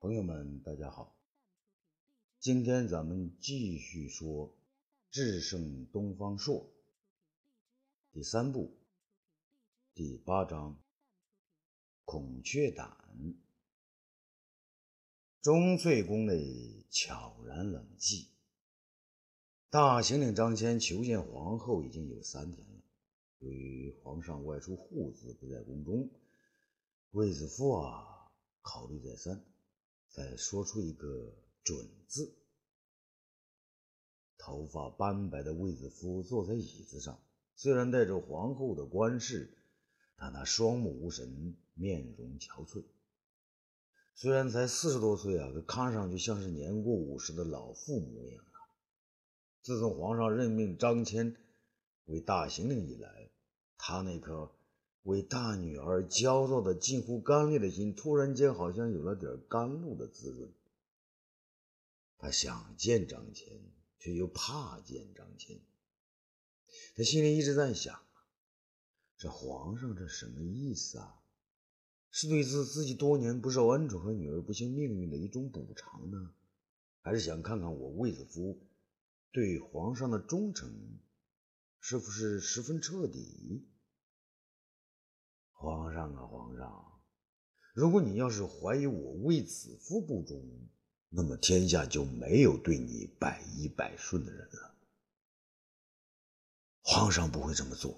朋友们，大家好。今天咱们继续说《智胜东方朔》第三部第八章《孔雀胆》。钟粹宫内悄然冷寂。大行令张骞求见皇后已经有三天了。由于皇上外出护子，不在宫中，卫子夫啊，考虑再三。再说出一个“准”字。头发斑白的卫子夫坐在椅子上，虽然带着皇后的冠饰，但他双目无神，面容憔悴。虽然才四十多岁啊，可看上去像是年过五十的老妇模样啊。自从皇上任命张骞为大行令以来，他那颗……为大女儿焦躁的近乎干裂的心，突然间好像有了点甘露的滋润。他想见张骞，却又怕见张骞。他心里一直在想：这皇上这什么意思啊？是对自自己多年不受恩宠和女儿不幸命运的一种补偿呢，还是想看看我卫子夫对皇上的忠诚是不是十分彻底？皇上啊，皇上！如果你要是怀疑我卫子夫不忠，那么天下就没有对你百依百顺的人了。皇上不会这么做，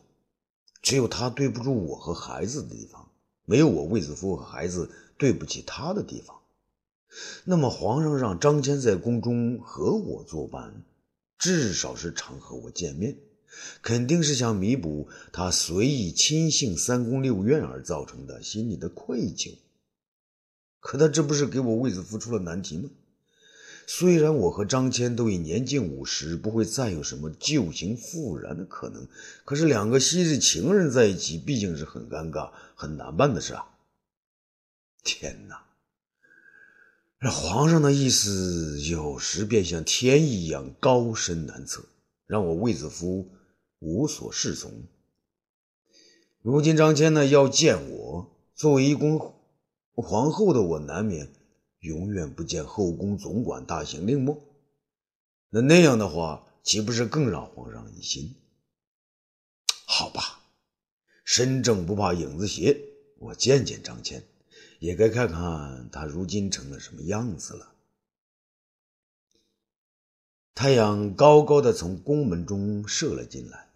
只有他对不住我和孩子的地方，没有我卫子夫和孩子对不起他的地方。那么皇上让张骞在宫中和我作伴，至少是常和我见面。肯定是想弥补他随意亲信三宫六院而造成的心里的愧疚。可他这不是给我卫子夫出了难题吗？虽然我和张骞都已年近五十，不会再有什么旧情复燃的可能，可是两个昔日情人在一起，毕竟是很尴尬、很难办的事啊！天哪，这皇上的意思有时便像天一样高深难测，让我卫子夫。无所适从。如今张骞呢要见我，作为一宫皇后的我，难免永远不见后宫总管大行令吗？那那样的话，岂不是更让皇上疑心？好吧，身正不怕影子斜，我见见张骞，也该看看他如今成了什么样子了。太阳高高的从宫门中射了进来。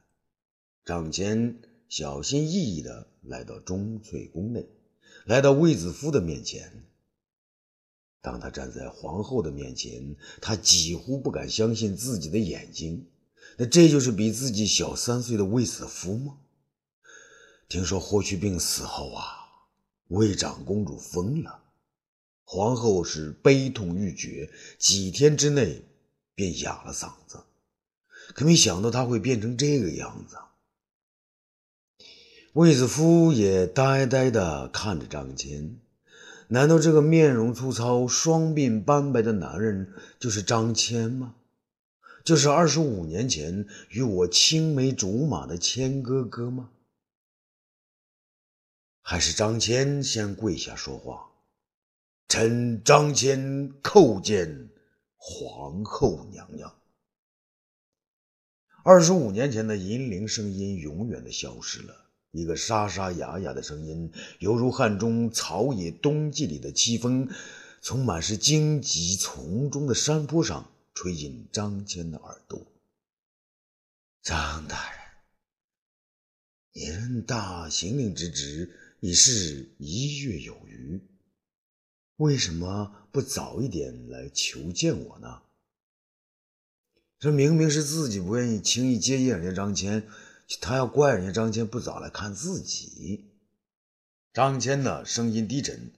张骞小心翼翼地来到钟粹宫内，来到卫子夫的面前。当他站在皇后的面前，他几乎不敢相信自己的眼睛。那这就是比自己小三岁的卫子夫吗？听说霍去病死后啊，卫长公主疯了，皇后是悲痛欲绝，几天之内便哑了嗓子。可没想到他会变成这个样子。卫子夫也呆呆地看着张骞，难道这个面容粗糙、双鬓斑白的男人就是张骞吗？就是二十五年前与我青梅竹马的谦哥哥吗？还是张骞先跪下说话？臣张骞叩见皇后娘娘。二十五年前的银铃声音永远的消失了。一个沙沙哑哑的声音，犹如汉中草野冬季里的凄风，从满是荆棘丛中的山坡上吹进张骞的耳朵。张大人，你任大行令之职已是一月有余，为什么不早一点来求见我呢？这明明是自己不愿意轻易接见人家张骞。他要怪人家张骞不早来看自己。张骞呢，声音低沉，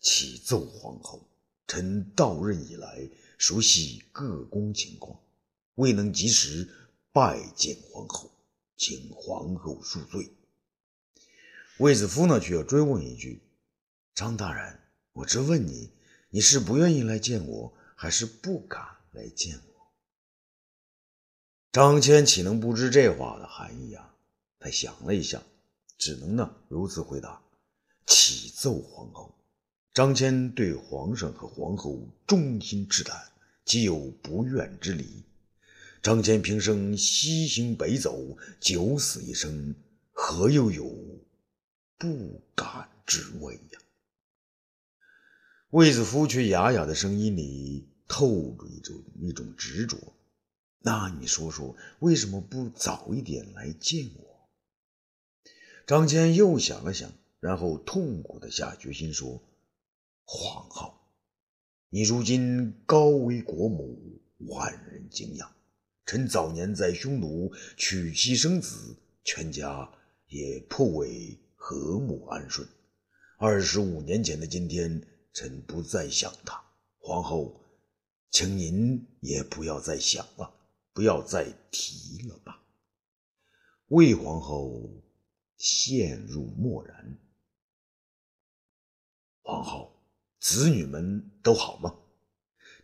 启奏皇后：臣到任以来，熟悉各宫情况，未能及时拜见皇后，请皇后恕罪。卫子夫呢，却要追问一句：张大人，我只问你，你是不愿意来见我，还是不敢来见我？张骞岂能不知这话的含义啊？他想了一下，只能呢如此回答：启奏皇后，张骞对皇上和皇后忠心赤胆，岂有不愿之理？张骞平生西行北走，九死一生，何又有不敢之谓呀？卫子夫却哑哑的声音里透着一种一种执着。那你说说，为什么不早一点来见我？张骞又想了想，然后痛苦的下决心说。皇后，你如今高为国母，万人敬仰。臣早年在匈奴娶妻生子，全家也颇为和睦安顺。二十五年前的今天，臣不再想他。皇后，请您也不要再想了，不要再提了吧。魏皇后陷入默然。皇后。子女们都好吗？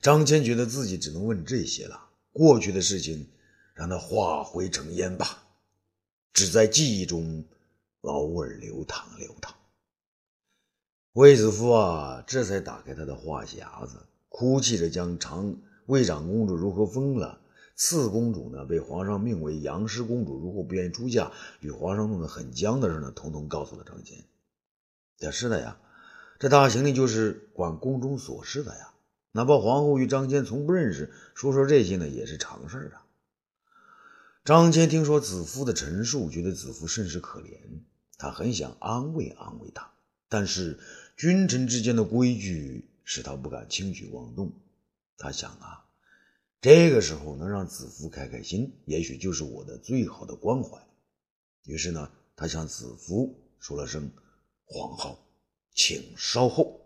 张骞觉得自己只能问这些了。过去的事情，让它化灰成烟吧，只在记忆中偶尔流淌流淌。卫子夫啊，这才打开他的话匣子，哭泣着将长魏长公主如何疯了，四公主呢被皇上命为杨氏公主，如果不愿意出嫁，与皇上弄得很僵的事呢，统统告诉了张骞。也是的呀。这大行李就是管宫中琐事的呀，哪怕皇后与张骞从不认识，说说这些呢也是常事儿啊。张骞听说子夫的陈述，觉得子夫甚是可怜，他很想安慰安慰他，但是君臣之间的规矩使他不敢轻举妄动。他想啊，这个时候能让子夫开开心，也许就是我的最好的关怀。于是呢，他向子夫说了声“皇后”。请稍后，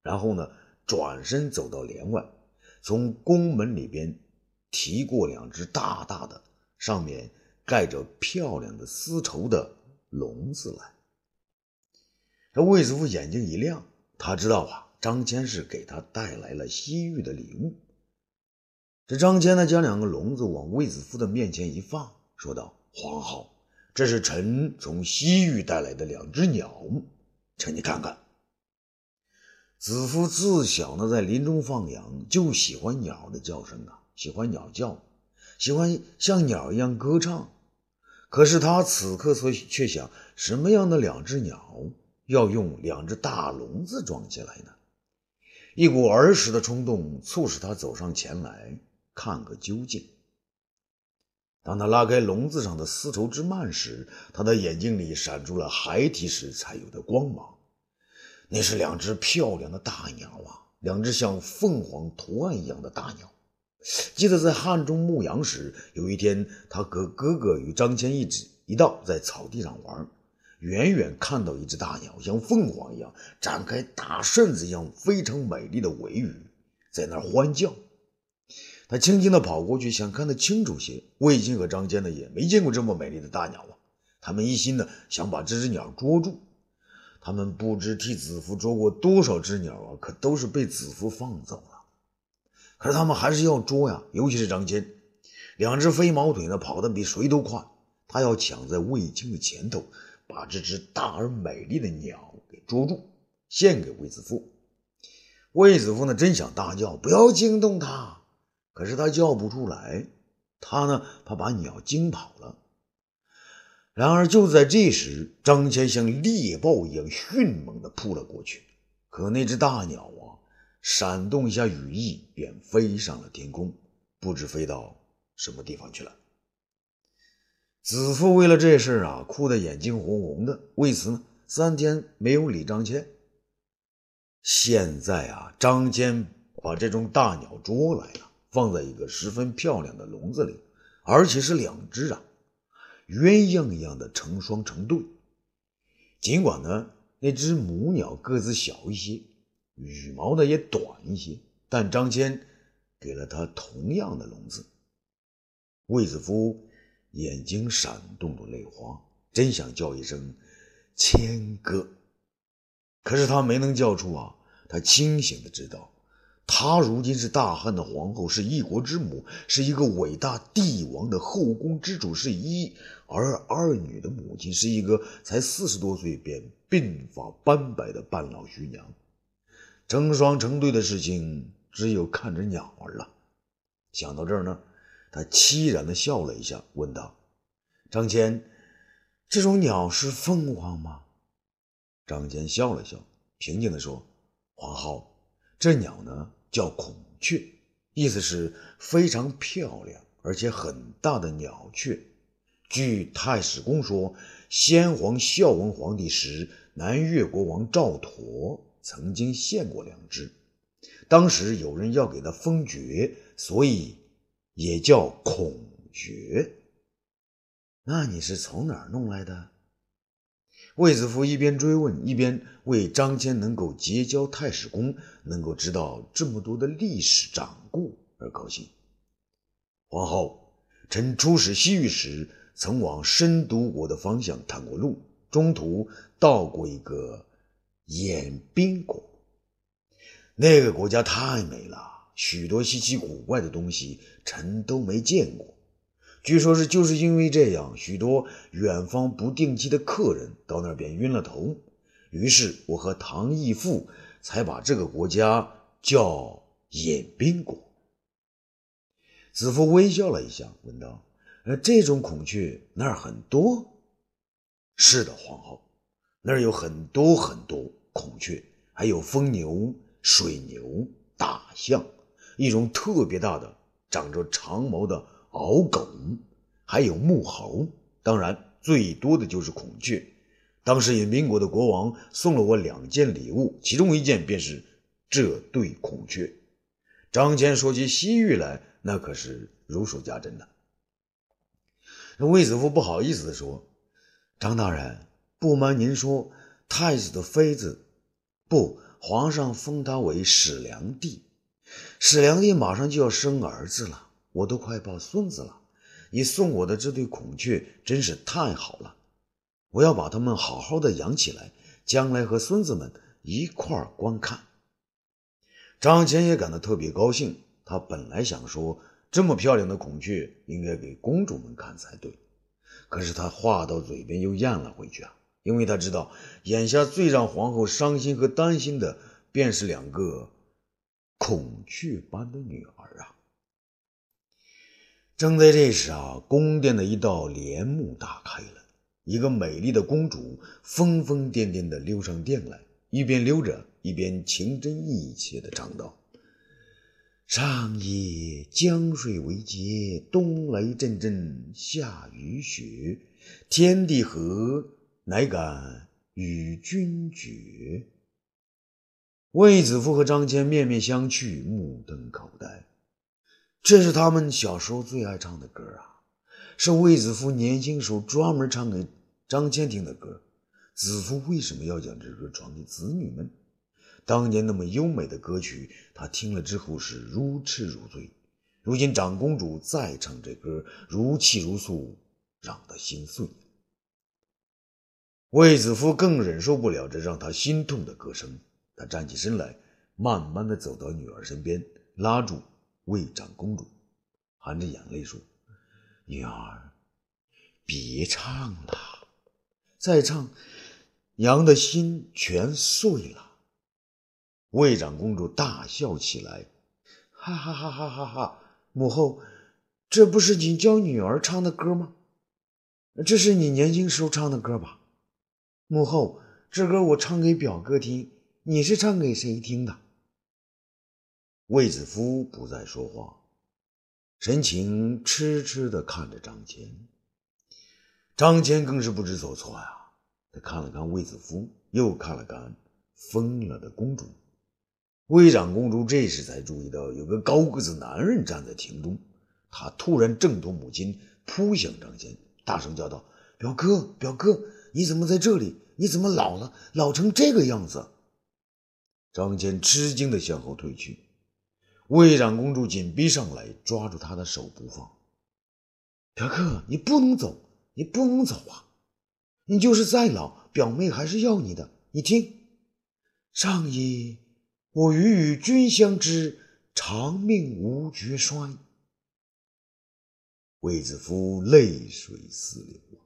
然后呢，转身走到帘外，从宫门里边提过两只大大的、上面盖着漂亮的丝绸的笼子来。这卫子夫眼睛一亮，他知道啊，张骞是给他带来了西域的礼物。这张骞呢，将两个笼子往卫子夫的面前一放，说道：“皇后，这是臣从西域带来的两只鸟，请你看看。”子夫自小呢，在林中放羊，就喜欢鸟的叫声啊，喜欢鸟叫，喜欢像鸟一样歌唱。可是他此刻却却想，什么样的两只鸟要用两只大笼子装起来呢？一股儿时的冲动促使他走上前来看个究竟。当他拉开笼子上的丝绸之幔时，他的眼睛里闪出了孩提时才有的光芒。那是两只漂亮的大鸟啊，两只像凤凰图案一样的大鸟。记得在汉中牧羊时，有一天，他和哥哥与张骞一起一道在草地上玩，远远看到一只大鸟，像凤凰一样展开大扇子一样非常美丽的尾羽，在那儿欢叫。他轻轻地跑过去，想看得清楚些。魏晋和张骞呢，也没见过这么美丽的大鸟啊。他们一心呢，想把这只鸟捉住。他们不知替子服捉过多少只鸟啊，可都是被子服放走了。可是他们还是要捉呀，尤其是张骞，两只飞毛腿呢，跑得比谁都快。他要抢在卫青的前头，把这只大而美丽的鸟给捉住，献给卫子夫。卫子夫呢，真想大叫，不要惊动他，可是他叫不出来，他呢，怕把鸟惊跑了。然而，就在这时，张骞像猎豹一样迅猛地扑了过去。可那只大鸟啊，闪动一下羽翼，便飞上了天空，不知飞到什么地方去了。子父为了这事啊，哭得眼睛红红的。为此呢，三天没有理张骞。现在啊，张骞把这种大鸟捉来了，放在一个十分漂亮的笼子里，而且是两只啊。鸳鸯一样的成双成对，尽管呢那只母鸟个子小一些，羽毛呢也短一些，但张骞给了他同样的笼子。卫子夫眼睛闪动着泪花，真想叫一声“谦哥”，可是他没能叫出啊。他清醒的知道。她如今是大汉的皇后，是一国之母，是一个伟大帝王的后宫之主，是一儿二女的母亲，是一个才四十多岁便鬓发斑白的半老徐娘。成双成对的事情，只有看着鸟儿了。想到这儿呢，他凄然的笑了一下，问道：“张骞，这种鸟是凤凰吗？”张骞笑了笑，平静的说：“皇后，这鸟呢叫孔雀，意思是非常漂亮而且很大的鸟雀。据太史公说，先皇孝文皇帝时，南越国王赵佗曾经献过两只。当时有人要给他封爵，所以也叫孔雀。那你是从哪儿弄来的？”卫子夫一边追问，一边为张骞能够结交太史公，能够知道这么多的历史掌故而高兴。皇后，臣出使西域时，曾往深都国的方向探过路，中途到过一个衍宾国。那个国家太美了，许多稀奇古怪的东西，臣都没见过。据说，是就是因为这样，许多远方不定期的客人到那边晕了头。于是，我和唐义父才把这个国家叫衍宾国。子父微笑了一下，问道：“呃，这种孔雀那儿很多？”“是的，皇后，那儿有很多很多孔雀，还有疯牛、水牛、大象，一种特别大的、长着长毛的。”敖狗，还有木猴，当然最多的就是孔雀。当时也民国的国王送了我两件礼物，其中一件便是这对孔雀。张骞说起西域来，那可是如数家珍的。那卫子夫不好意思地说：“张大人，不瞒您说，太子的妃子，不，皇上封他为始良帝，始良帝马上就要生儿子了。”我都快抱孙子了，你送我的这对孔雀真是太好了，我要把它们好好的养起来，将来和孙子们一块儿观看。张骞也感到特别高兴，他本来想说这么漂亮的孔雀应该给公主们看才对，可是他话到嘴边又咽了回去啊，因为他知道眼下最让皇后伤心和担心的便是两个孔雀般的女儿啊。正在这时啊，宫殿的一道帘幕打开了，一个美丽的公主疯疯癫癫地溜上殿来，一边溜着，一边情真意切地唱道：“上夜江水为竭，冬雷阵阵，夏雨雪，天地合，乃敢与君绝。”卫子夫和张骞面面相觑，目瞪口呆。这是他们小时候最爱唱的歌啊，是卫子夫年轻时候专门唱给张骞听的歌。子夫为什么要将这歌传给子女们？当年那么优美的歌曲，他听了之后是如痴如醉。如今长公主再唱这歌，如泣如诉，让他心碎。卫子夫更忍受不了这让他心痛的歌声，他站起身来，慢慢的走到女儿身边，拉住。魏长公主含着眼泪说：“女儿，别唱了，再唱，娘的心全碎了。”魏长公主大笑起来：“哈哈哈哈哈哈！母后，这不是你教女儿唱的歌吗？这是你年轻时候唱的歌吧？母后，这歌我唱给表哥听，你是唱给谁听的？”卫子夫不再说话，神情痴痴地看着张骞。张骞更是不知所措呀，他看了看卫子夫，又看了看疯了的公主。魏长公主这时才注意到有个高个子男人站在庭中，他突然挣脱母亲，扑向张骞，大声叫道：“表哥，表哥，你怎么在这里？你怎么老了，老成这个样子？”张骞吃惊地向后退去。魏长公主紧逼上来，抓住他的手不放。表哥，你不能走，你不能走啊！你就是再老，表妹还是要你的。你听，上 ye，我欲与君相知，长命无绝衰。卫子夫泪水四流啊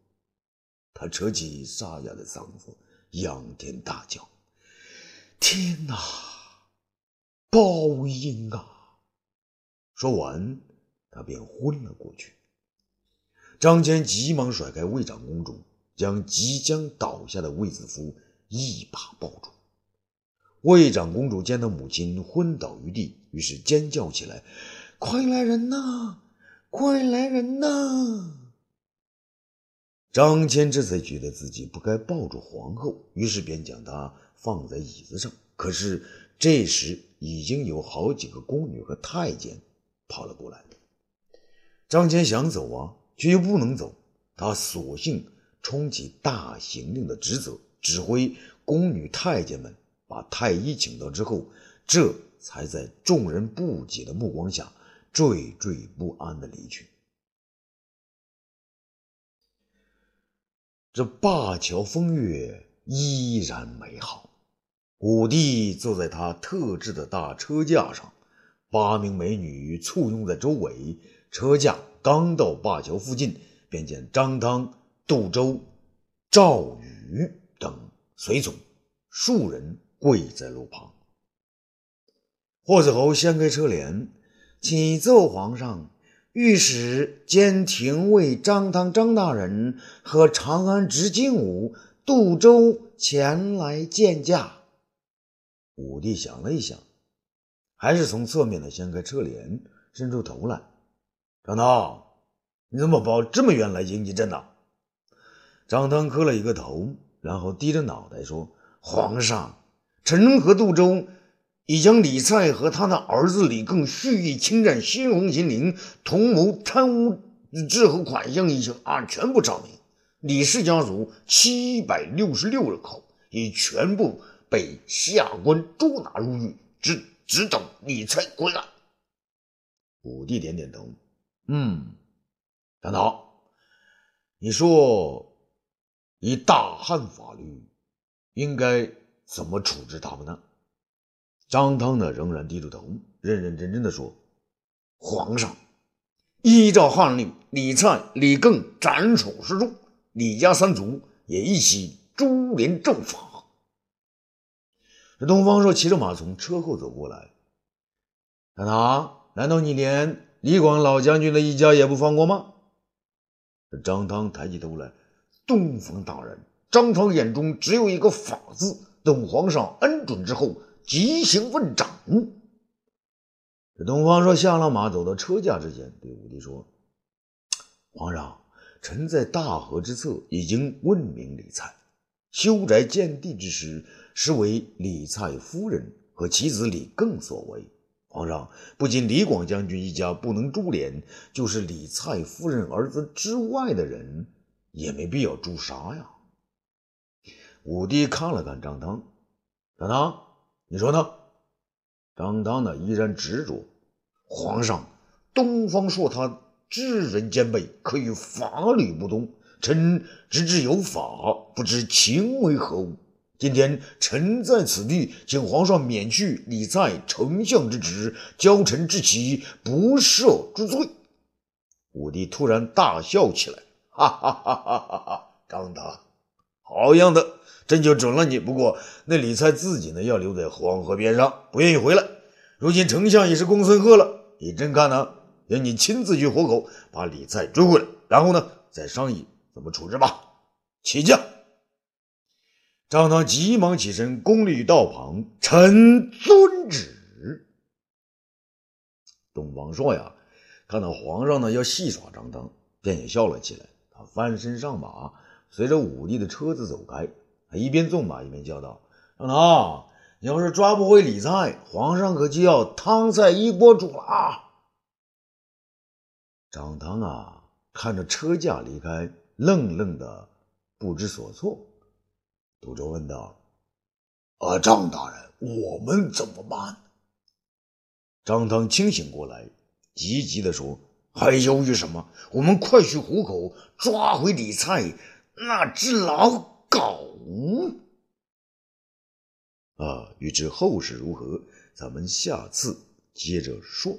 他扯起沙哑的嗓子，仰天大叫：“天哪！”报应啊！说完，他便昏了过去。张骞急忙甩开魏长公主，将即将倒下的卫子夫一把抱住。魏长公主见到母亲昏倒于地，于是尖叫起来：“快来人呐！快来人呐！”张骞这才觉得自己不该抱住皇后，于是便将她放在椅子上。可是这时已经有好几个宫女和太监跑了过来。张骞想走啊，却又不能走，他索性冲起大行令的职责，指挥宫女太监们把太医请到之后，这才在众人不解的目光下惴惴不安的离去。这灞桥风月依然美好。武帝坐在他特制的大车架上，八名美女簇拥在周围。车架刚到灞桥附近，便见张汤、杜周、赵宇等随从数人跪在路旁。霍子侯掀开车帘，启奏皇上。御史兼廷尉张汤张大人和长安执金吾杜周前来见驾。武帝想了一想，还是从侧面的掀开车帘，伸出头来：“张汤，你怎么跑这么远来迎接朕呢？”张汤磕了一个头，然后低着脑袋说：“皇上，臣和杜周。”已将李蔡和他的儿子李更蓄意侵占新荣金陵，同谋贪污治和款项一行啊，全部查明。李氏家族七百六十六口已全部被下官捉拿入狱，只只等李蔡归来。武帝点点头，嗯，张涛，你说以大汉法律应该怎么处置他们呢？张汤呢，仍然低着头，认认真真的说：“皇上，依照汉令，李蔡、李更斩首示众，李家三族也一起株连正法。”这东方朔骑着马从车后走过来，张汤，难道你连李广老将军的一家也不放过吗？这张汤抬起头来，东方大人，张汤眼中只有一个法字，等皇上恩准之后。即行问斩。这东方朔下了马，走到车架之前，对武帝说：“皇上，臣在大河之侧已经问明李蔡，修宅建地之时，实为李蔡夫人和其子李更所为。皇上，不仅李广将军一家不能株连，就是李蔡夫人儿子之外的人，也没必要诛杀呀。”武帝看了看张汤，张汤。你说呢？张汤呢依然执着。皇上，东方朔他知人兼备，可与法律不同。臣知之有法，不知情为何物。今天臣在此地，请皇上免去李在丞相之职，交臣治其不赦之罪。武帝突然大笑起来，哈哈哈哈哈哈！张达，好样的！朕就准了你。不过那李蔡自己呢，要留在黄河边上，不愿意回来。如今丞相也是公孙贺了，依朕看呢，由你亲自去活口，把李蔡追回来，然后呢，再商议怎么处置吧。起驾！张汤急忙起身，恭立道旁，臣遵旨。东方朔呀，看到皇上呢要戏耍张汤，便也笑了起来。他翻身上马，随着武帝的车子走开。他一边纵马一边叫道：“张汤，你要是抓不回李蔡，皇上可就要汤菜一锅煮了啊！”张汤啊，看着车驾离开，愣愣的不知所措。杜周问道：“啊，张大人，我们怎么办？”张汤清醒过来，急急的说：“还犹豫什么？我们快去虎口抓回李蔡那只老。”狗啊！欲知后事如何，咱们下次接着说。